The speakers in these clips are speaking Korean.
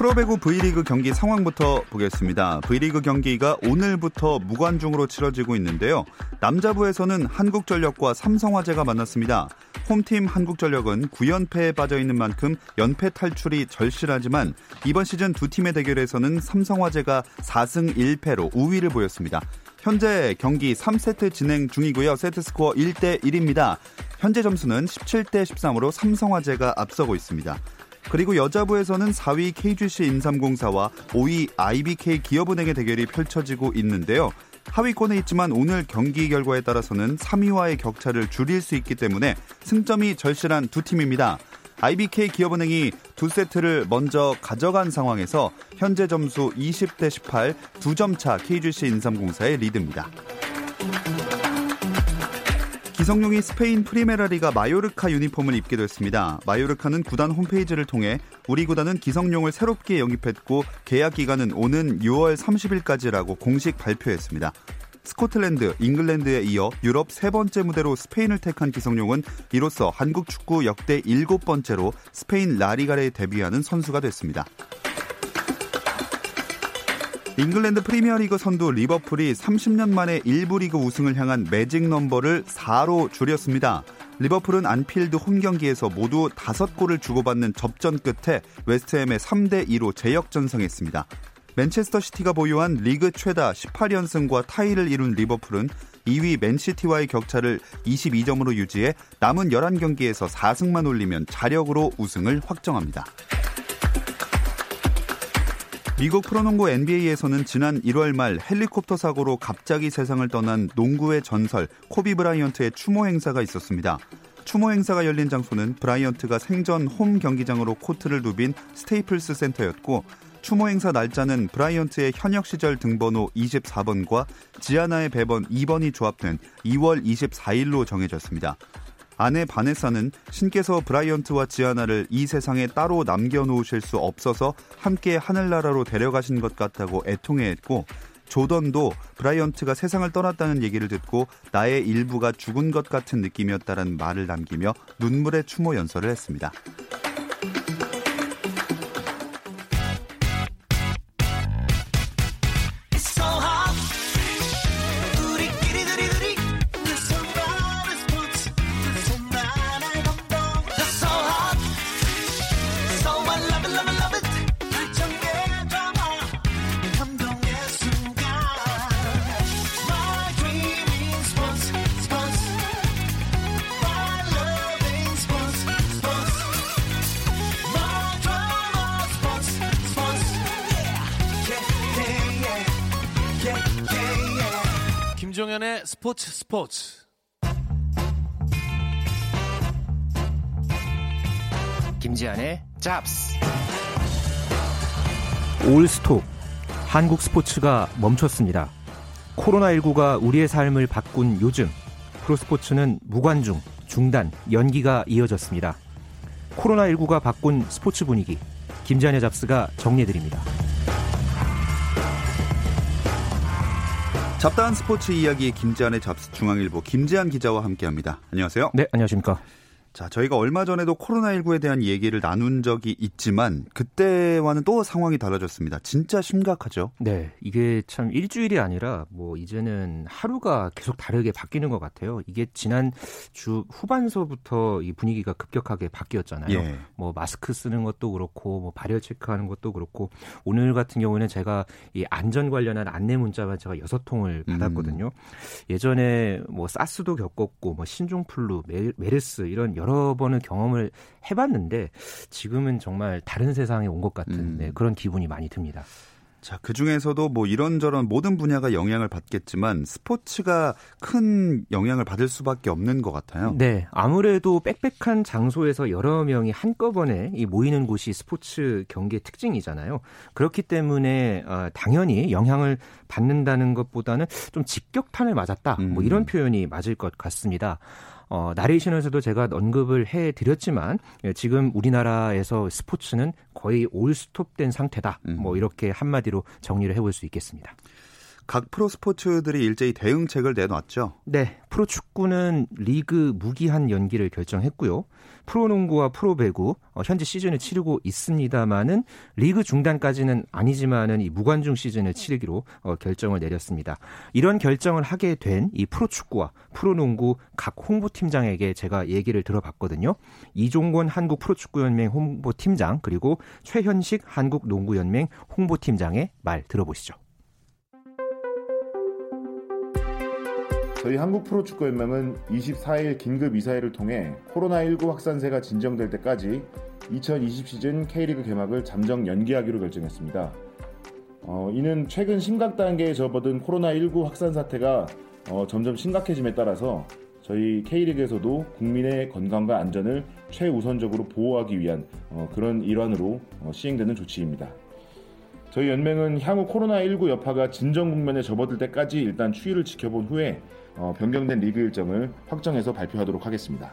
프로배구 V리그 경기 상황부터 보겠습니다. V리그 경기가 오늘부터 무관중으로 치러지고 있는데요. 남자부에서는 한국전력과 삼성화재가 만났습니다. 홈팀 한국전력은 9연패에 빠져 있는 만큼 연패 탈출이 절실하지만 이번 시즌 두 팀의 대결에서는 삼성화재가 4승 1패로 우위를 보였습니다. 현재 경기 3세트 진행 중이고요. 세트 스코어 1대 1입니다. 현재 점수는 17대 13으로 삼성화재가 앞서고 있습니다. 그리고 여자부에서는 4위 KGC 인삼공사와 5위 IBK 기업은행의 대결이 펼쳐지고 있는데요. 하위권에 있지만 오늘 경기 결과에 따라서는 3위와의 격차를 줄일 수 있기 때문에 승점이 절실한 두 팀입니다. IBK 기업은행이 두 세트를 먼저 가져간 상황에서 현재 점수 20대 18, 2점 차 KGC 인삼공사의 리드입니다. 기성용이 스페인 프리메라리가 마요르카 유니폼을 입게 됐습니다. 마요르카는 구단 홈페이지를 통해 우리 구단은 기성용을 새롭게 영입했고 계약 기간은 오는 6월 30일까지라고 공식 발표했습니다. 스코틀랜드, 잉글랜드에 이어 유럽 세 번째 무대로 스페인을 택한 기성용은 이로써 한국 축구 역대 일곱 번째로 스페인 라리가에 데뷔하는 선수가 됐습니다. 잉글랜드 프리미어리그 선두 리버풀이 30년 만에 1부 리그 우승을 향한 매직 넘버를 4로 줄였습니다. 리버풀은 안필드 홈 경기에서 모두 5골을 주고받는 접전 끝에 웨스트햄에 3대 2로 재역전승했습니다. 맨체스터 시티가 보유한 리그 최다 18연승과 타이를 이룬 리버풀은 2위 맨시티와의 격차를 22점으로 유지해 남은 11경기에서 4승만 올리면 자력으로 우승을 확정합니다. 미국 프로농구 NBA에서는 지난 1월 말 헬리콥터 사고로 갑자기 세상을 떠난 농구의 전설 코비 브라이언트의 추모 행사가 있었습니다. 추모 행사가 열린 장소는 브라이언트가 생전 홈 경기장으로 코트를 누빈 스테이플스 센터였고 추모 행사 날짜는 브라이언트의 현역 시절 등번호 24번과 지아나의 배번 2번이 조합된 2월 24일로 정해졌습니다. 아내 바네사는 신께서 브라이언트와 지아나를 이 세상에 따로 남겨놓으실 수 없어서 함께 하늘나라로 데려가신 것 같다고 애통해했고 조던도 브라이언트가 세상을 떠났다는 얘기를 듣고 나의 일부가 죽은 것 같은 느낌이었다는 말을 남기며 눈물의 추모 연설을 했습니다. 김종현의 스포츠 스포츠. 김지한의 잡스. 올스톱. 한국 스포츠가 멈췄습니다. 코로나19가 우리의 삶을 바꾼 요즘 프로스포츠는 무관중, 중단, 연기가 이어졌습니다. 코로나19가 바꾼 스포츠 분위기 김지한의 잡스가 정리해드립니다. 잡다한 스포츠 이야기 김지한의 잡스 중앙일보 김지한 기자와 함께합니다. 안녕하세요. 네, 안녕하십니까. 자, 저희가 얼마 전에도 코로나19에 대한 얘기를 나눈 적이 있지만 그때와는 또 상황이 달라졌습니다. 진짜 심각하죠? 네, 이게 참 일주일이 아니라 뭐 이제는 하루가 계속 다르게 바뀌는 것 같아요. 이게 지난 주 후반서부터 이 분위기가 급격하게 바뀌었잖아요. 예. 뭐 마스크 쓰는 것도 그렇고 뭐 발열 체크하는 것도 그렇고 오늘 같은 경우에는 제가 이 안전 관련한 안내 문자만 제가 여섯 통을 음. 받았거든요. 음. 예전에 뭐 사스도 겪었고 뭐 신종플루, 메르스 이런 여러 번을 경험을 해봤는데 지금은 정말 다른 세상에 온 것 같은 음. 네, 그런 기분이 많이 듭니다. 자, 그 중에서도 뭐 이런저런 모든 분야가 영향을 받겠지만 스포츠가 큰 영향을 받을 수밖에 없는 것 같아요. 네. 아무래도 빽빽한 장소에서 여러 명이 한꺼번에 모이는 곳이 스포츠 경기의 특징이잖아요. 그렇기 때문에 어, 당연히 영향을 받는다는 것보다는 좀 직격탄을 맞았다. 뭐 이런 음. 표현이 맞을 것 같습니다. 어, 나레이션에서도 제가 언급을 해 드렸지만 예, 지금 우리나라에서 스포츠는 거의 올스톱된 상태다. 음. 뭐 이렇게 한마디로 정리를 해볼 수 있겠습니다. 각 프로 스포츠들이 일제히 대응책을 내놨죠. 네, 프로 축구는 리그 무기한 연기를 결정했고요. 프로농구와 프로배구 어, 현재 시즌을 치르고 있습니다만은 리그 중단까지는 아니지만은 이 무관중 시즌을 치르기로 어, 결정을 내렸습니다. 이런 결정을 하게 된 이 프로축구와 프로농구 각 홍보팀장에게 제가 얘기를 들어봤거든요. 이종권 한국 프로축구연맹 홍보팀장 그리고 최현식 한국농구연맹 홍보팀장의 말 들어보시죠. 저희 한국 프로축구연맹은 24일 긴급 이사회를 통해 코로나19 확산세가 진정될 때까지 2020 시즌 K리그 개막을 잠정 연기하기로 결정했습니다. 어, 이는 최근 심각 단계에 접어든 코로나19 확산 사태가 어, 점점 심각해짐에 따라서 저희 K리그에서도 국민의 건강과 안전을 최우선적으로 보호하기 위한 어, 그런 일환으로 어, 시행되는 조치입니다. 저희 연맹은 향후 코로나19 여파가 진정 국면에 접어들 때까지 일단 추이를 지켜본 후에 어, 변경된 리그 일정을 확정해서 발표하도록 하겠습니다.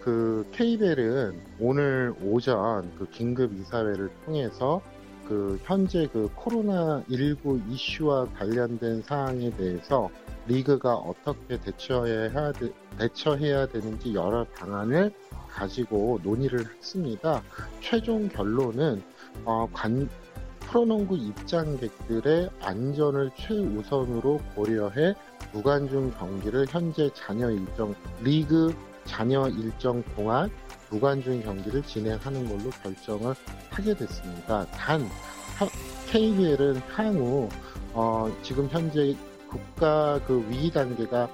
그 KBL은 오늘 오전 그 긴급 이사회를 통해서 그 현재 그 코로나19 이슈와 관련된 사항에 대해서 리그가 어떻게 대처해야, 되, 대처해야 되는지 여러 방안을 가지고 논의를 했습니다. 최종 결론은 어, 관, 프로농구 입장객들의 안전을 최우선으로 고려해 무관중 경기를 현재 잔여 일정 리그 잔여 일정 동안 무관중 경기를 진행하는 걸로 결정을 하게 됐습니다. 단 KBL은 향후 어, 지금 현재 국가 그 위기 단계가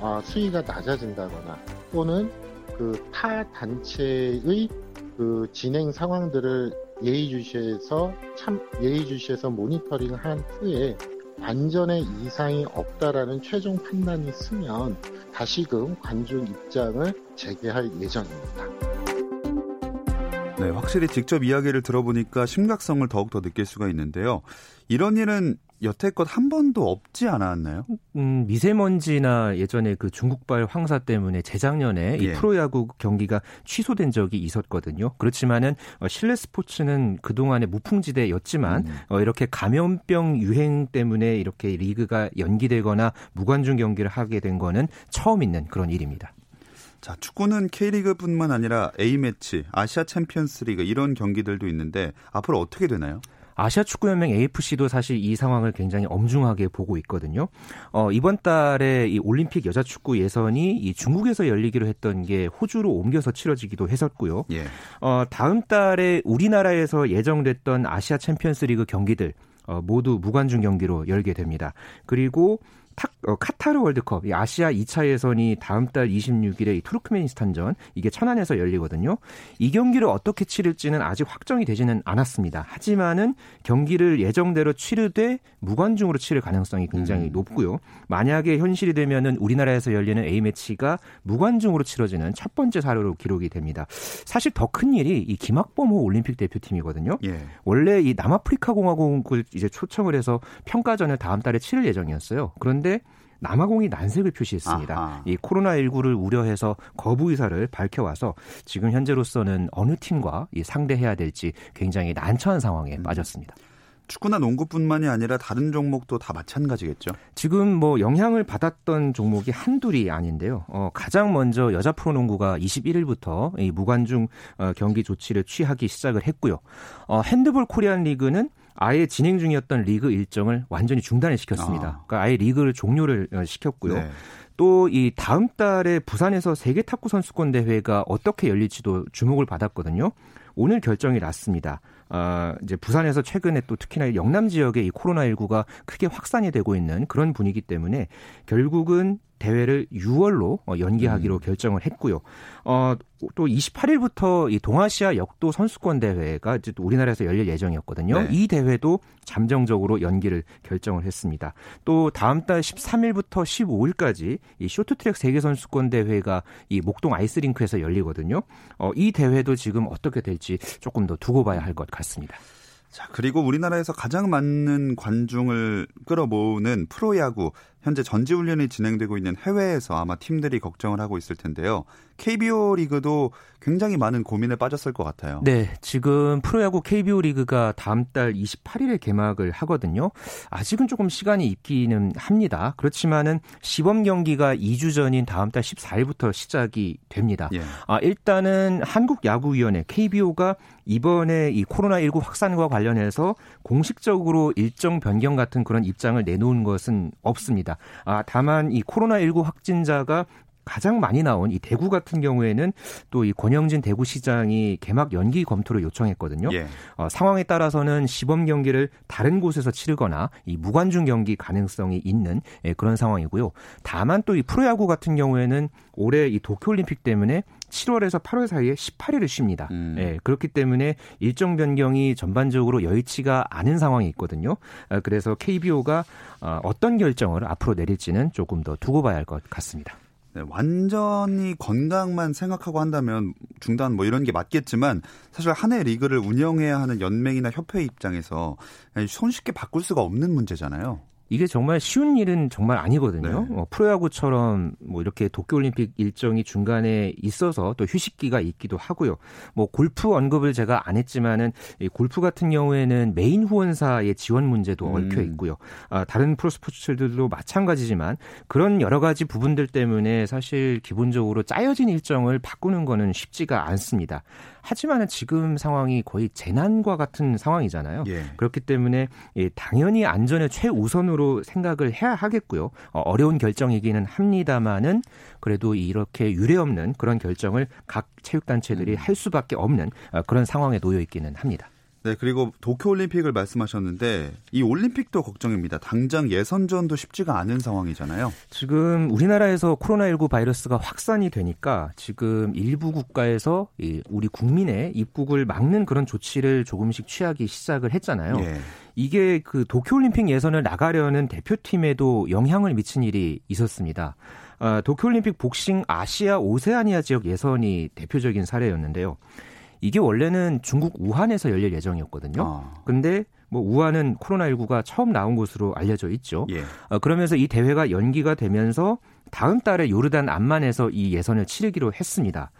어, 수위가 낮아진다거나 또는 그 타 단체의 그 진행 상황들을 예의주시해서 참 예의주시해서 모니터링한 후에 안전에 이상이 없다라는 최종 판단이 있으면 다시금 관중 입장을 재개할 예정입니다. 네, 확실히 직접 이야기를 들어보니까 심각성을 더욱더 느낄 수가 있는데요. 이런 일은 여태껏 한 번도 없지 않았나요? 음, 미세먼지나 예전에 그 중국발 황사 때문에 재작년에 예. 이 프로야구 경기가 취소된 적이 있었거든요. 그렇지만은 어, 실내 스포츠는 그동안의 무풍지대였지만 음. 어, 이렇게 감염병 유행 때문에 이렇게 리그가 연기되거나 무관중 경기를 하게 된 거는 처음 있는 그런 일입니다. 자, 축구는 K리그뿐만 아니라 A매치, 아시아 챔피언스 리그 이런 경기들도 있는데 앞으로 어떻게 되나요? 아시아 축구연맹 AFC도 사실 이 상황을 굉장히 엄중하게 보고 있거든요. 어, 이번 달에 이 올림픽 여자 축구 예선이 이 중국에서 열리기로 했던 게 호주로 옮겨서 치러지기도 했었고요. 예. 어, 다음 달에 우리나라에서 예정됐던 아시아 챔피언스 리그 경기들 어, 모두 무관중 경기로 열게 됩니다. 그리고 탁, 어, 카타르 월드컵, 이 아시아 2차 예선이 다음 달 26일에 이 투르크메니스탄전 이게 천안에서 열리거든요. 이 경기를 어떻게 치를지는 아직 확정이 되지는 않았습니다. 하지만은 경기를 예정대로 치르되 무관중으로 치를 가능성이 굉장히 음. 높고요. 만약에 현실이 되면은 우리나라에서 열리는 A 매치가 무관중으로 치러지는 첫 번째 사례로 기록이 됩니다. 사실 더 큰 일이 이 김학범호 올림픽 대표팀이거든요. 예. 원래 이 남아프리카 공화국을 이제 초청을 해서 평가전을 다음 달에 치를 예정이었어요. 그런데 그런데 남아공이 난색을 표시했습니다. 아하. 이 코로나19를 우려해서 거부 의사를 밝혀와서 지금 현재로서는 어느 팀과 상대해야 될지 굉장히 난처한 상황에 음. 빠졌습니다. 축구나 농구뿐만이 아니라 다른 종목도 다 마찬가지겠죠. 지금 뭐 영향을 받았던 종목이 한둘이 아닌데요. 어, 가장 먼저 여자 프로농구가 21일부터 이 무관중 어, 경기 조치를 취하기 시작을 했고요. 어, 핸드볼 코리안 리그는 아예 진행 중이었던 리그 일정을 완전히 중단을 시켰습니다. 아. 그러니까 아예 리그를 종료를 어, 시켰고요. 네. 또이 다음 달에 부산에서 세계 탁구 선수권 대회가 어떻게 열릴지도 주목을 받았거든요. 오늘 결정이 났습니다. 아, 이제 부산에서 최근에 또 특히나 영남 지역에 이 코로나19가 크게 확산이 되고 있는 그런 분위기 때문에 결국은 대회를 6월로 어, 연기하기로 음. 결정을 했고요. 어, 또 28일부터 이 동아시아 역도 선수권 대회가 이제 우리나라에서 열릴 예정이었거든요. 네. 이 대회도 잠정적으로 연기를 결정을 했습니다. 또 다음 달 13일부터 15일까지 이 쇼트트랙 세계 선수권 대회가 이 목동 아이스링크에서 열리거든요. 어, 이 대회도 지금 어떻게 될지 조금 더 두고 봐야 할 것 같습니다. 자, 그리고 우리나라에서 가장 많은 관중을 끌어모으는 프로야구 현재 전지훈련이 진행되고 있는 해외에서 아마 팀들이 걱정을 하고 있을 텐데요. KBO 리그도 굉장히 많은 고민에 빠졌을 것 같아요. 네, 지금 프로야구 KBO 리그가 다음 달 28일에 개막을 하거든요. 아직은 조금 시간이 있기는 합니다. 그렇지만은 시범 경기가 2주 전인 다음 달 14일부터 시작이 됩니다. 예. 아, 일단은 한국야구위원회 KBO가 이번에 이 코로나19 확산과 관련해서 공식적으로 일정 변경 같은 그런 입장을 내놓은 것은 없습니다. 아, 다만 이 코로나19 확진자가 가장 많이 나온 이 대구 같은 경우에는 또 이 권영진 대구시장이 개막 연기 검토를 요청했거든요. 예. 어, 상황에 따라서는 시범 경기를 다른 곳에서 치르거나 이 무관중 경기 가능성이 있는 예, 그런 상황이고요. 다만 또 이 프로야구 같은 경우에는 올해 이 도쿄올림픽 때문에 7월에서 8월 사이에 18일을 쉽니다. 음. 예, 그렇기 때문에 일정 변경이 전반적으로 여의치가 않은 상황이 있거든요. 어, 그래서 KBO가 어, 어떤 결정을 앞으로 내릴지는 조금 더 두고 봐야 할 것 같습니다. 네, 완전히 건강만 생각하고 한다면 중단 뭐 이런 게 맞겠지만 사실 한 해 리그를 운영해야 하는 연맹이나 협회 입장에서 손쉽게 바꿀 수가 없는 문제잖아요. 이게 정말 쉬운 일은 정말 아니거든요. 네. 어, 프로야구처럼 뭐 이렇게 도쿄올림픽 일정이 중간에 있어서 또 휴식기가 있기도 하고요. 뭐 골프 언급을 제가 안 했지만은 이 골프 같은 경우에는 메인 후원사의 지원 문제도 음. 얽혀 있고요. 아, 다른 프로스포츠들도 마찬가지지만 그런 여러 가지 부분들 때문에 사실 기본적으로 짜여진 일정을 바꾸는 거는 쉽지가 않습니다. 하지만은 지금 상황이 거의 재난과 같은 상황이잖아요. 예. 그렇기 때문에 예, 당연히 안전을 최우선으로 생각을 해야 하겠고요. 어, 어려운 결정이기는 합니다만은 그래도 이렇게 유례 없는 그런 결정을 각 체육단체들이 음. 할 수밖에 없는 어, 그런 상황에 놓여 있기는 합니다. 네, 그리고 도쿄올림픽을 말씀하셨는데 이 올림픽도 걱정입니다. 당장 예선전도 쉽지가 않은 상황이잖아요. 지금 우리나라에서 코로나19 바이러스가 확산이 되니까 지금 일부 국가에서 우리 국민의 입국을 막는 그런 조치를 조금씩 취하기 시작을 했잖아요. 예. 이게 그 도쿄올림픽 예선을 나가려는 대표팀에도 영향을 미친 일이 있었습니다. 아, 도쿄올림픽 복싱 아시아 오세아니아 지역 예선이 대표적인 사례였는데요. 이게 원래는 중국 우한에서 열릴 예정이었거든요. 아. 근데 뭐 우한은 코로나19가 처음 나온 곳으로 알려져 있죠. 예. 어, 그러면서 이 대회가 연기가 되면서 다음 달에 요르단 암만에서 이 예선을 치르기로 했습니다.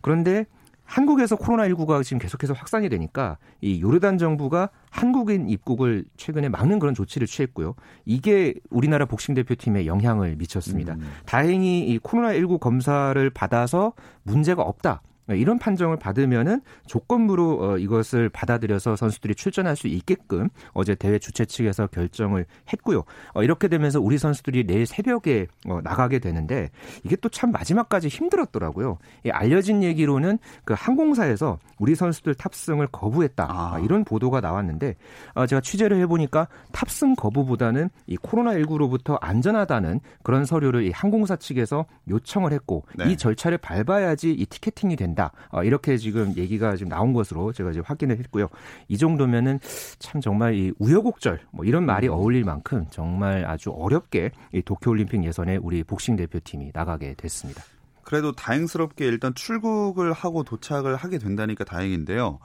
그런데 한국에서 코로나19가 지금 계속해서 확산이 되니까 이 요르단 정부가 한국인 입국을 최근에 막는 그런 조치를 취했고요. 이게 우리나라 복싱 대표팀에 영향을 미쳤습니다. 음. 다행히 이 코로나19 검사를 받아서 문제가 없다. 네, 이런 판정을 받으면은 조건부로 어, 이것을 받아들여서 선수들이 출전할 수 있게끔 어제 대회 주최 측에서 결정을 했고요. 어, 이렇게 되면서 우리 선수들이 내일 새벽에 어, 나가게 되는데 이게 또 참 마지막까지 힘들었더라고요. 알려진 얘기로는 그 항공사에서 우리 선수들 탑승을 거부했다 아. 이런 보도가 나왔는데 제가 취재를 해보니까 탑승 거부보다는 이 코로나19로부터 안전하다는 그런 서류를 이 항공사 측에서 요청을 했고 네. 이 절차를 밟아야지 이 티켓팅이 된다. 된다. 어, 이렇게 지금 얘기가 지금 나온 것으로 제가 지금 확인을 했고요. 이 정도면은 참 정말 이 우여곡절 뭐 이런 말이 음. 어울릴 만큼 정말 아주 어렵게 이 도쿄올림픽 예선에 우리 복싱 대표팀이 나가게 됐습니다. 그래도 다행스럽게 일단 출국을 하고 도착을 하게 된다니까 다행인데요.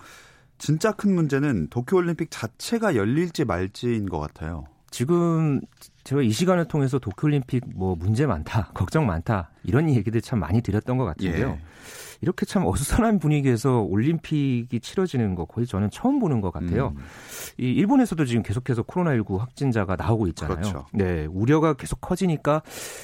진짜 큰 문제는 도쿄올림픽 자체가 열릴지 말지인 것 같아요. 지금 제가 이 시간을 통해서 도쿄올림픽 뭐 문제 많다, 걱정 많다 이런 얘기들 참 많이 드렸던 것 같은데요. 예. 이렇게 참 어수선한 분위기에서 올림픽이 치러지는 거 거의 저는 처음 보는 것 같아요. 음. 이 일본에서도 지금 계속해서 코로나19 확진자가 나오고 있잖아요. 그렇죠. 네, 우려가 계속 커지니까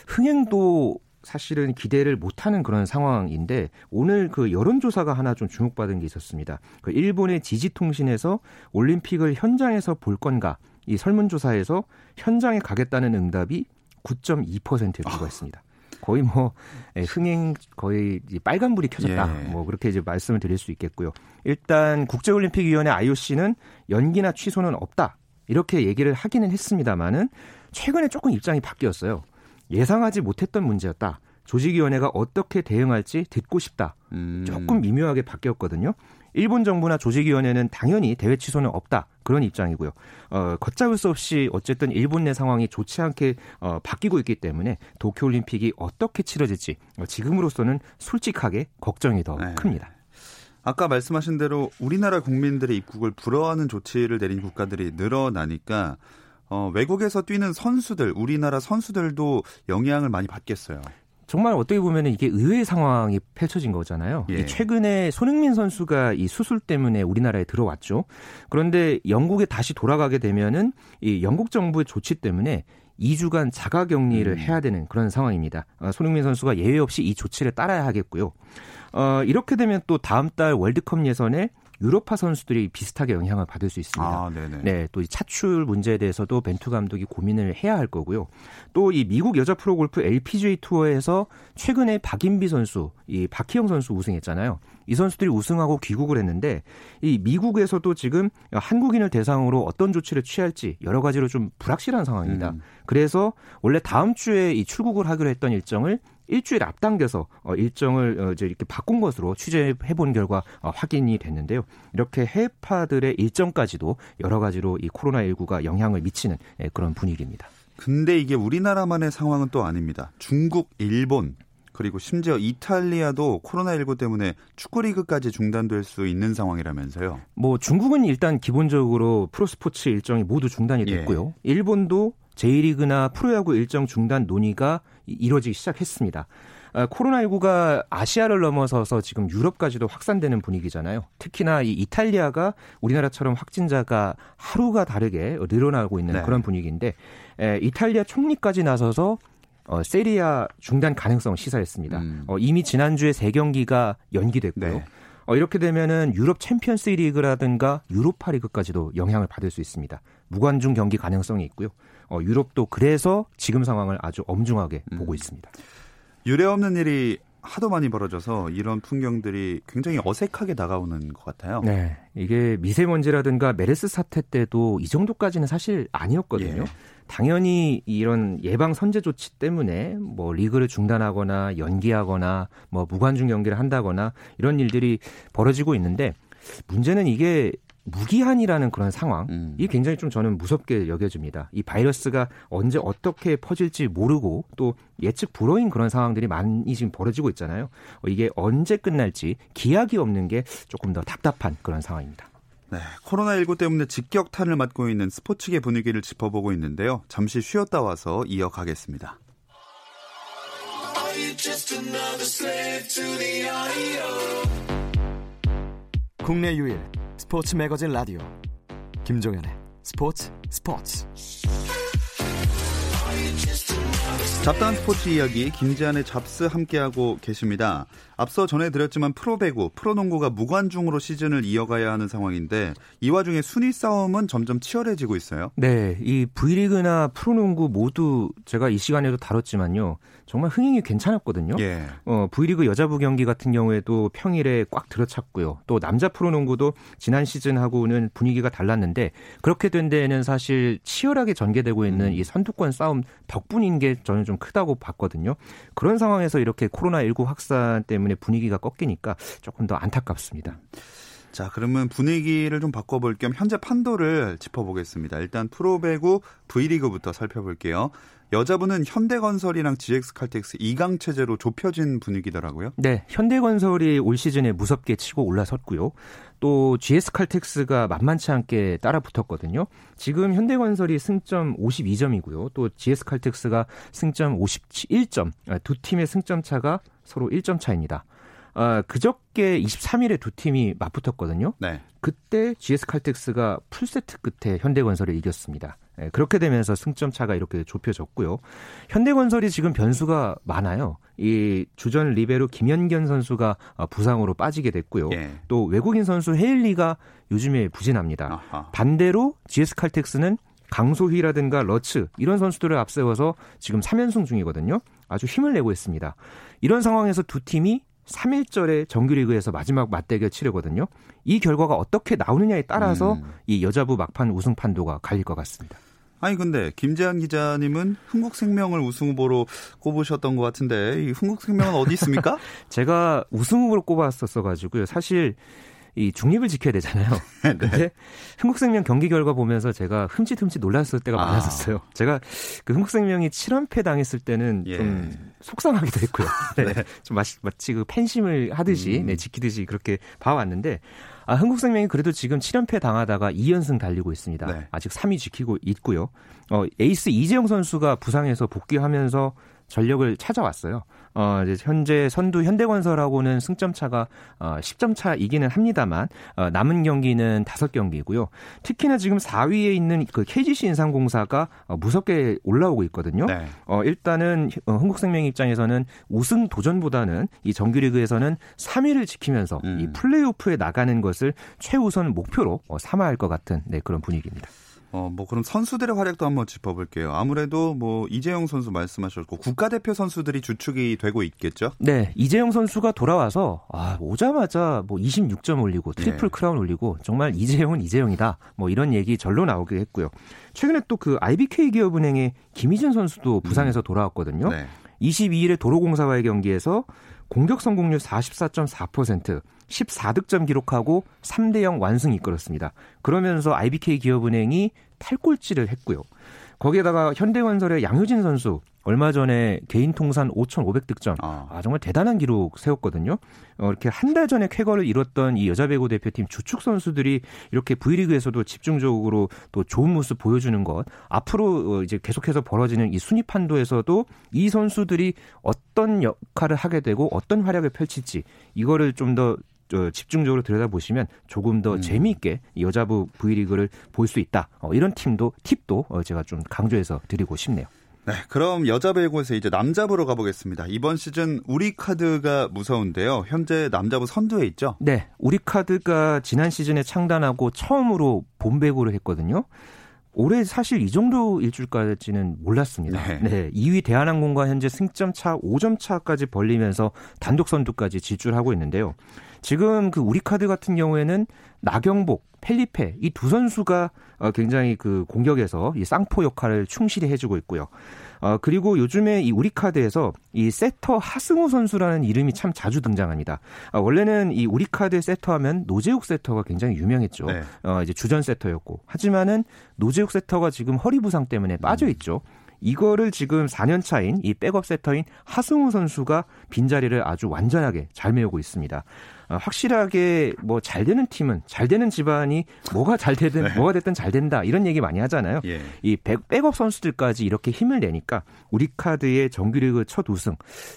흥행도 사실은 기대를 못하는 그런 상황인데 오늘 그 여론조사가 하나 좀 주목받은 게 있었습니다. 그 일본의 지지통신에서 올림픽을 현장에서 볼 건가 이 설문조사에서 현장에 가겠다는 응답이 9.2%에 불과했습니다. 거의 뭐 예, 흥행 거의 빨간불이 켜졌다. 예. 뭐 그렇게 이제 말씀을 드릴 수 있겠고요. 일단 국제올림픽위원회 IOC는 연기나 취소는 없다. 이렇게 얘기를 하기는 했습니다만은 최근에 조금 입장이 바뀌었어요. 예상하지 못했던 문제였다. 조직위원회가 어떻게 대응할지 듣고 싶다. 음. 조금 미묘하게 바뀌었거든요. 일본 정부나 조직위원회는 당연히 대회 취소는 없다 그런 입장이고요. 어, 걷잡을 수 없이 어쨌든 일본 내 상황이 좋지 않게 어, 바뀌고 있기 때문에 도쿄올림픽이 어떻게 치러질지 어, 지금으로서는 솔직하게 걱정이 더 네. 큽니다. 아까 말씀하신 대로 우리나라 국민들의 입국을 불허하는 조치를 내린 국가들이 늘어나니까 어, 외국에서 뛰는 선수들, 우리나라 선수들도 영향을 많이 받겠어요. 정말 어떻게 보면 이게 의외의 상황이 펼쳐진 거잖아요. 예. 최근에 손흥민 선수가 이 수술 때문에 우리나라에 들어왔죠. 그런데 영국에 다시 돌아가게 되면은 이 영국 정부의 조치 때문에 2주간 자가 격리를 음. 해야 되는 그런 상황입니다. 어, 손흥민 선수가 예외 없이 이 조치를 따라야 하겠고요. 어, 이렇게 되면 또 다음 달 월드컵 예선에 유로파 선수들이 비슷하게 영향을 받을 수 있습니다. 아, 네, 또 이 차출 문제에 대해서도 벤투 감독이 고민을 해야 할 거고요. 또 이 미국 여자 프로 골프 LPGA 투어에서 최근에 박인비 선수, 이 박희영 선수 우승했잖아요. 이 선수들이 우승하고 귀국을 했는데 이 미국에서도 지금 한국인을 대상으로 어떤 조치를 취할지 여러 가지로 좀 불확실한 상황입니다. 음. 그래서 원래 다음 주에 이 출국을 하기로 했던 일정을 일주일 앞당겨서 어, 일정을 어, 이제 이렇게 바꾼 것으로 취재해 본 결과 어, 확인이 됐는데요. 이렇게 해외파들의 일정까지도 여러 가지로 이 코로나19가 영향을 미치는 예, 그런 분위기입니다. 근데 이게 우리나라만의 상황은 또 아닙니다. 중국, 일본, 그리고 심지어 이탈리아도 코로나19 때문에 축구리그까지 중단될 수 있는 상황이라면서요. 뭐 중국은 일단 기본적으로 프로스포츠 일정이 모두 중단이 예. 됐고요. 예. 일본도 J리그나 프로야구 일정 중단 논의가 이뤄지기 시작했습니다. 아, 코로나19가 아시아를 넘어서서 지금 유럽까지도 확산되는 분위기잖아요. 특히나 이 이탈리아가 우리나라처럼 확진자가 하루가 다르게 늘어나고 있는 네. 그런 분위기인데 에, 이탈리아 총리까지 나서서 어, 세리에A 중단 가능성 시사했습니다. 음. 어, 이미 지난주에 세 경기가 연기됐고요. 네. 어, 이렇게 되면은 유럽 챔피언스 리그라든가 유로파 리그까지도 영향을 받을 수 있습니다. 무관중 경기 가능성이 있고요. 어, 유럽도 그래서 지금 상황을 아주 엄중하게 음. 보고 있습니다. 유례 없는 일이 하도 많이 벌어져서 이런 풍경들이 굉장히 어색하게 다가오는 것 같아요. 네. 이게 미세먼지라든가 메르스 사태 때도 이 정도까지는 사실 아니었거든요. 예. 당연히 이런 예방 선제 조치 때문에 뭐 리그를 중단하거나 연기하거나 뭐 무관중 경기를 한다거나 이런 일들이 벌어지고 있는데 문제는 이게 무기한이라는 그런 상황, 음. 이 굉장히 좀 저는 무섭게 여겨집니다. 이 바이러스가 언제 어떻게 퍼질지 모르고 또 예측 불허인 그런 상황들이 많이 지금 벌어지고 있잖아요. 어, 이게 언제 끝날지 기약이 없는 게 조금 더 답답한 그런 상황입니다. 네, 코로나19 때문에 직격탄을 맞고 있는 스포츠계 분위기를 짚어보고 있는데요. 잠시 쉬었다 와서 이어가겠습니다. 국내 유일 스포츠 매거진 라디오 김종현의 스포츠 스포츠 잡다한 스포츠 이야기 김지한의 잡스 함께하고 계십니다. 앞서 전해드렸지만 프로배구, 프로농구가 무관중으로 시즌을 이어가야 하는 상황인데 이 와중에 순위 싸움은 점점 치열해지고 있어요. 네, 이 V리그나 프로농구 모두 제가 이 시간에도 다뤘지만요. 정말 흥행이 괜찮았거든요. 예. 어, V리그 여자부 경기 같은 경우에도 평일에 꽉 들어찼고요. 또 남자 프로농구도 지난 시즌하고는 분위기가 달랐는데 그렇게 된 데에는 사실 치열하게 전개되고 있는 음. 이 선두권 싸움 덕분인 게 저는 좀 크다고 봤거든요. 그런 상황에서 이렇게 코로나19 확산 때문에 분위기가 꺾이니까 조금 더 안타깝습니다. 자, 그러면 분위기를 좀 바꿔볼 겸 현재 판도를 짚어보겠습니다. 일단 프로배구 V리그부터 살펴볼게요. 여자분은 현대건설이랑 GX칼텍스 2강 체제로 좁혀진 분위기더라고요. 네, 현대건설이 올 시즌에 무섭게 치고 올라섰고요. 또 GS칼텍스가 만만치 않게 따라붙었거든요. 지금 현대건설이 승점 52점이고요. 또 GS칼텍스가 승점 57점. 아, 두 팀의 승점 차가 서로 1점 차입니다. 아, 그저께 23일에 두 팀이 맞붙었거든요. 네. 그때 GS칼텍스가 풀세트 끝에 현대건설을 이겼습니다. 예, 그렇게 되면서 승점 차가 이렇게 좁혀졌고요. 현대건설이 지금 변수가 많아요. 이 주전 리베로 김현견 선수가 어, 부상으로 빠지게 됐고요. 예. 또 외국인 선수 헤일리가 요즘에 부진합니다. 아하. 반대로 GS칼텍스는 강소희라든가 러츠 이런 선수들을 앞세워서 지금 3연승 중이거든요. 아주 힘을 내고 있습니다. 이런 상황에서 두 팀이 3일절에 정규리그에서 마지막 맞대결 치르거든요. 이 결과가 어떻게 나오느냐에 따라서 음. 이 여자부 막판 우승 판도가 갈릴 것 같습니다. 아니 근데 김재한 기자님은 흥국생명을 우승 후보로 꼽으셨던 것 같은데 이 흥국생명은 어디 있습니까? 제가 우승 후보로 꼽았었어 가지고요. 사실 이 중립을 지켜야 되잖아요. 네. 근데 흥국생명 경기 결과 보면서 제가 흠칫흠칫 놀랐을 때가 아. 많았었어요. 제가 그 흥국생명이 7연패 당했을 때는 예. 좀 속상하기도 했고요. 네. 네. 좀 마치, 마치 그 팬심을 하듯이 음. 네, 지키듯이 그렇게 봐왔는데 아, 흥국생명이 그래도 지금 7연패 당하다가 2연승 달리고 있습니다. 네. 아직 3위 지키고 있고요. 어, 에이스 이재영 선수가 부상해서 복귀하면서 전력을 찾아왔어요. 어, 이제 현재 선두 현대건설하고는 승점 차가 어, 10점 차이기는 합니다만 어, 남은 경기는 5경기고요. 특히나 지금 4위에 있는 그 KGC 인상공사가 어, 무섭게 올라오고 있거든요. 네. 어, 일단은 어, 흥국생명 입장에서는 우승 도전보다는 이 정규리그에서는 3위를 지키면서 음. 이 플레이오프에 나가는 것을 최우선 목표로 어, 삼아야 할 것 같은 네, 그런 분위기입니다. 어, 뭐 그럼 선수들의 활약도 한번 짚어볼게요. 아무래도 뭐 이재영 선수 말씀하셨고 국가대표 선수들이 주축이 되고 있겠죠? 네, 이재영 선수가 돌아와서 아, 오자마자 뭐 26점 올리고 트리플 네. 크라운 올리고 정말 이재영은 이재영이다. 뭐 이런 얘기 절로 나오게 했고요. 최근에 또 그 IBK 기업은행의 김희진 선수도 부상에서 음. 돌아왔거든요. 네. 22일에 도로공사와의 경기에서 공격 성공률 44.4%, 14득점 기록하고 3대 0 완승 이끌었습니다. 그러면서 IBK 기업은행이 탈꼴찌를 했고요. 거기에다가 현대건설의 양효진 선수 얼마 전에 개인 통산 5,500득점. 아. 아. 정말 대단한 기록 세웠거든요. 어, 이렇게 한 달 전에 쾌거를 이뤘던 이 여자 배구 대표팀 주축 선수들이 이렇게 V리그에서도 집중적으로 또 좋은 모습 보여주는 것. 앞으로 어, 이제 계속해서 벌어지는 이 순위 판도에서도 이 선수들이 어떤 역할을 하게 되고 어떤 활약을 펼칠지 이거를 좀 더 집중적으로 들여다보시면 조금 더 음. 재미있게 여자부 V리그를 볼 수 있다. 어, 이런 팀도 팁도 어, 제가 좀 강조해서 드리고 싶네요. 네, 그럼 여자 배구에서 이제 남자부로 가보겠습니다. 이번 시즌 우리 카드가 무서운데요. 현재 남자부 선두에 있죠? 네, 우리 카드가 지난 시즌에 창단하고 처음으로 본 배구를 했거든요. 올해 사실 이 정도일 줄까지는 몰랐습니다. 네. 네. 2위 대한항공과 현재 승점 차 5점 차까지 벌리면서 단독 선두까지 진출하고 있는데요. 지금 그 우리 카드 같은 경우에는 나경복, 펠리페 이 두 선수가 어, 굉장히 그 공격에서 이 쌍포 역할을 충실히 해주고 있고요. 어, 그리고 요즘에 이 우리 카드에서 이 세터 하승우 선수라는 이름이 참 자주 등장합니다. 아, 원래는 이 우리 카드 세터 하면 노재욱 세터가 굉장히 유명했죠. 네. 어, 이제 주전 세터였고. 하지만은 노재욱 세터가 지금 허리 부상 때문에 빠져 있죠. 이거를 지금 4년 차인 이 백업 세터인 하승우 선수가 빈자리를 아주 완전하게 잘 메우고 있습니다. 어, 확실하게 뭐 잘 되는 팀은 잘 되는 집안이 뭐가 잘 되든 네. 뭐가 됐든 잘 된다 이런 얘기 많이 하잖아요. 예. 이 백, 백업 선수들까지 이렇게 힘을 내니까 우리 카드의 정규리그 첫 우승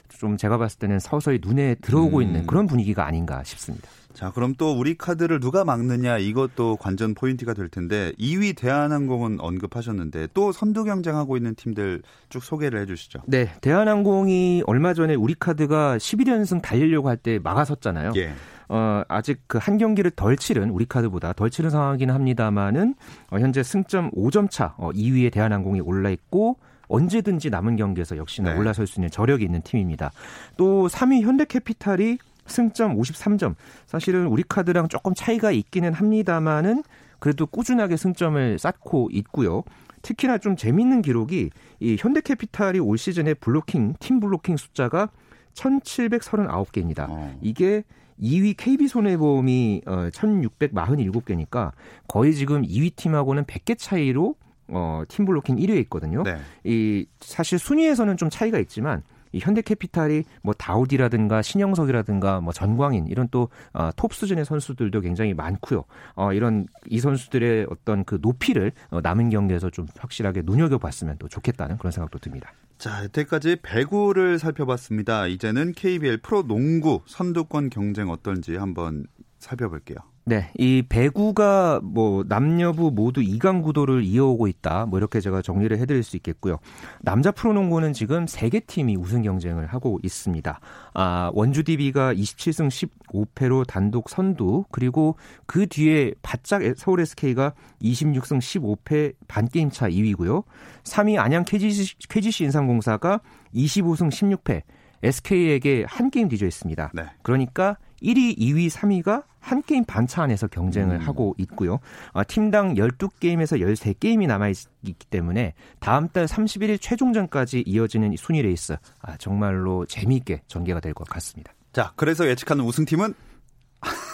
좀 제가 봤을 때는 서서히 눈에 들어오고 음. 있는 그런 분위기가 아닌가 싶습니다. 자, 그럼 또 우리 카드를 누가 막느냐 이것도 관전 포인트가 될 텐데 2위 대한항공은 언급하셨는데 또 선두 경쟁하고 있는 팀들 쭉 소개를 해 주시죠. 네, 대한항공이 얼마 전에 우리 카드가 11연승 달리려고 할 때 막아섰잖아요. 예. 어, 아직 그 한 경기를 덜 치른 우리 카드보다 덜 치른 상황이긴 합니다만은 어, 현재 승점 5점 차 어, 2위에 대한항공이 올라 있고 언제든지 남은 경기에서 역시나 네. 올라설 수 있는 저력이 있는 팀입니다. 또 3위 현대캐피탈이 승점 53점. 사실은 우리 카드랑 조금 차이가 있기는 합니다만은 그래도 꾸준하게 승점을 쌓고 있고요. 특히나 좀 재밌는 기록이 이 현대캐피탈이 올 시즌에 블로킹 팀 블로킹 숫자가 1,739개입니다. 어. 이게 2위 KB손해보험이 어 1,647개니까 거의 지금 2위 팀하고는 100개 차이로 어, 팀 블로킹 1위에 있거든요. 네. 이 사실 순위에서는 좀 차이가 있지만 이 현대캐피탈이 뭐 다우디라든가 신영석이라든가 뭐 전광인 이런 또톱 어, 수준의 선수들도 굉장히 많고요. 어, 이런 이 선수들의 어떤 그 높이를 어, 남은 경기에서 좀 확실하게 눈여겨봤으면 또 좋겠다는 그런 생각도 듭니다. 자, 여태까지 배구를 살펴봤습니다. 이제는 KBL 프로 농구 선두권 경쟁 어떤지 한번 살펴볼게요. 네, 이 배구가 뭐 남녀부 모두 2강 구도를 이어오고 있다. 뭐 이렇게 제가 정리를 해드릴 수 있겠고요. 남자 프로농구는 지금 3개 팀이 우승 경쟁을 하고 있습니다. 아, 원주 DB가 27승 15패로 단독 선두, 그리고 그 뒤에 바짝 서울 SK가 26승 15패 반게임 차 2위고요. 3위 안양 KGC, KGC 인삼공사가 25승 16패, SK에게 한 게임 뒤져 있습니다. 네. 그러니까 1위, 2위, 3위가 한 게임 반차 안에서 경쟁을 음. 하고 있고요. 아, 팀당 12게임에서 13게임이 남아있기 때문에 다음 달 31일 최종전까지 이어지는 순위 레이스 아, 정말로 재미있게 전개가 될 것 같습니다. 자, 그래서 예측하는 우승팀은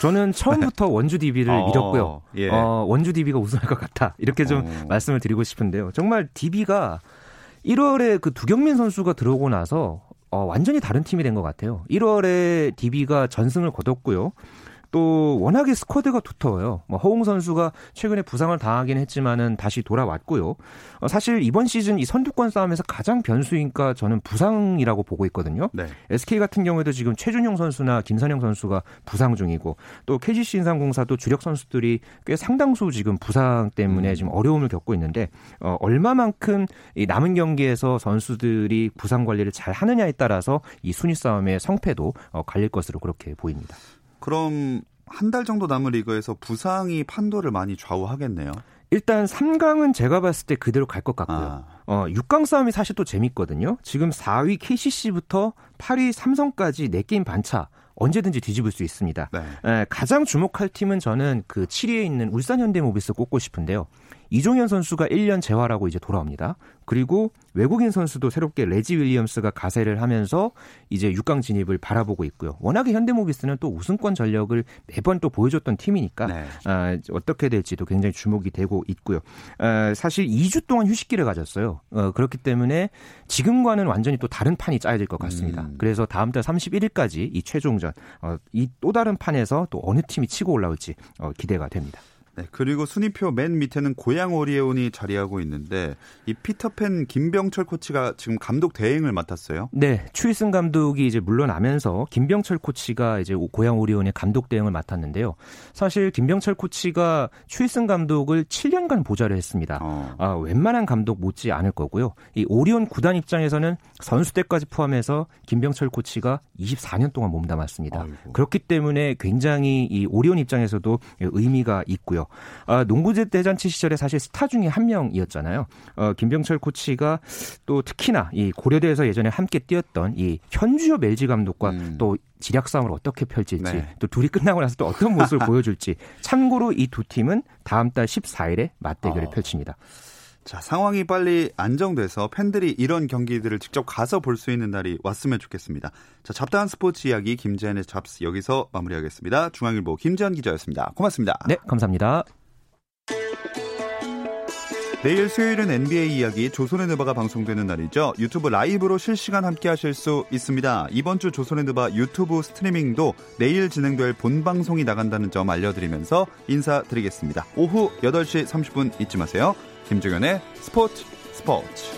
저는 처음부터 네. 원주 DB를 어, 잃었고요. 예. 어, 원주 DB가 우승할 것 같다. 이렇게 좀 어. 말씀을 드리고 싶은데요. 정말 DB가 1월에 그 두경민 선수가 들어오고 나서 어, 완전히 다른 팀이 된 것 같아요. 1월에 DB가 전승을 거뒀고요. 또 워낙에 스쿼드가 두터워요. 뭐 허웅 선수가 최근에 부상을 당하긴 했지만은 다시 돌아왔고요. 어, 사실 이번 시즌 이 선두권 싸움에서 가장 변수인가 저는 부상이라고 보고 있거든요. 네. SK 같은 경우에도 지금 최준용 선수나 김선영 선수가 부상 중이고 또 KGC 인삼공사도 주력 선수들이 꽤 상당수 지금 부상 때문에 음. 지금 어려움을 겪고 있는데 어, 얼마만큼 이 남은 경기에서 선수들이 부상 관리를 잘 하느냐에 따라서 이 순위 싸움의 성패도 어, 갈릴 것으로 그렇게 보입니다. 그럼 한 달 정도 남은 리그에서 부상이 판도를 많이 좌우하겠네요. 일단 3강은 제가 봤을 때 그대로 갈 것 같고요. 아. 어, 6강 싸움이 사실 또 재밌거든요. 지금 4위 KCC부터 8위 삼성까지 4게임 반차. 언제든지 뒤집을 수 있습니다. 네. 에, 가장 주목할 팀은 저는 그 7위에 있는 울산 현대모비스 꼽고 싶은데요. 이종현 선수가 1년 재활하고 이제 돌아옵니다. 그리고 외국인 선수도 새롭게 레지 윌리엄스가 가세를 하면서 이제 6강 진입을 바라보고 있고요. 워낙에 현대모비스는 또 우승권 전력을 매번 또 보여줬던 팀이니까 네. 아, 어떻게 될지도 굉장히 주목이 되고 있고요. 아, 사실 2주 동안 휴식기를 가졌어요. 어, 그렇기 때문에 지금과는 완전히 또 다른 판이 짜야 될 것 같습니다. 음. 그래서 다음 달 31일까지 이 최종전 어, 이또 다른 판에서 또 어느 팀이 치고 올라올지 어, 기대가 됩니다. 네, 그리고 순위표 맨 밑에는 고양 오리온이 자리하고 있는데 이 피터팬 김병철 코치가 지금 감독 대행을 맡았어요. 네, 추일승 감독이 이제 물러나면서 김병철 코치가 이제 고양 오리온의 감독 대행을 맡았는데요. 사실 김병철 코치가 추일승 감독을 7년간 보좌를 했습니다. 어. 아, 웬만한 감독 못지 않을 거고요. 이 오리온 구단 입장에서는 선수 때까지 포함해서 김병철 코치가 24년 동안 몸담았습니다. 아이고. 그렇기 때문에 굉장히 이 오리온 입장에서도 의미가 있고요. 아, 농구제 대잔치 시절에 사실 스타 중에 한 명이었잖아요. 어, 김병철 코치가 또 특히나 이 고려대에서 예전에 함께 뛰었던 이 현주엽 LG 감독과 음. 또 지략 싸움을 어떻게 펼칠지 네. 또 둘이 끝나고 나서 또 어떤 모습을 보여줄지 참고로 이 두 팀은 다음 달 14일에 맞대결을 어. 펼칩니다. 자, 상황이 빨리 안정돼서 팬들이 이런 경기들을 직접 가서 볼 수 있는 날이 왔으면 좋겠습니다. 자, 잡다한 스포츠 이야기 김재현의 잡스 여기서 마무리하겠습니다. 중앙일보 김재현 기자였습니다. 고맙습니다. 네, 감사합니다. 내일 수요일은 NBA 이야기 조선의 느바가 방송되는 날이죠. 유튜브 라이브로 실시간 함께 하실 수 있습니다. 이번 주 조선의 느바 유튜브 스트리밍도 내일 진행될 본방송이 나간다는 점 알려드리면서 인사드리겠습니다. 오후 8시 30분 잊지 마세요. 김종현의 스포츠 스포츠.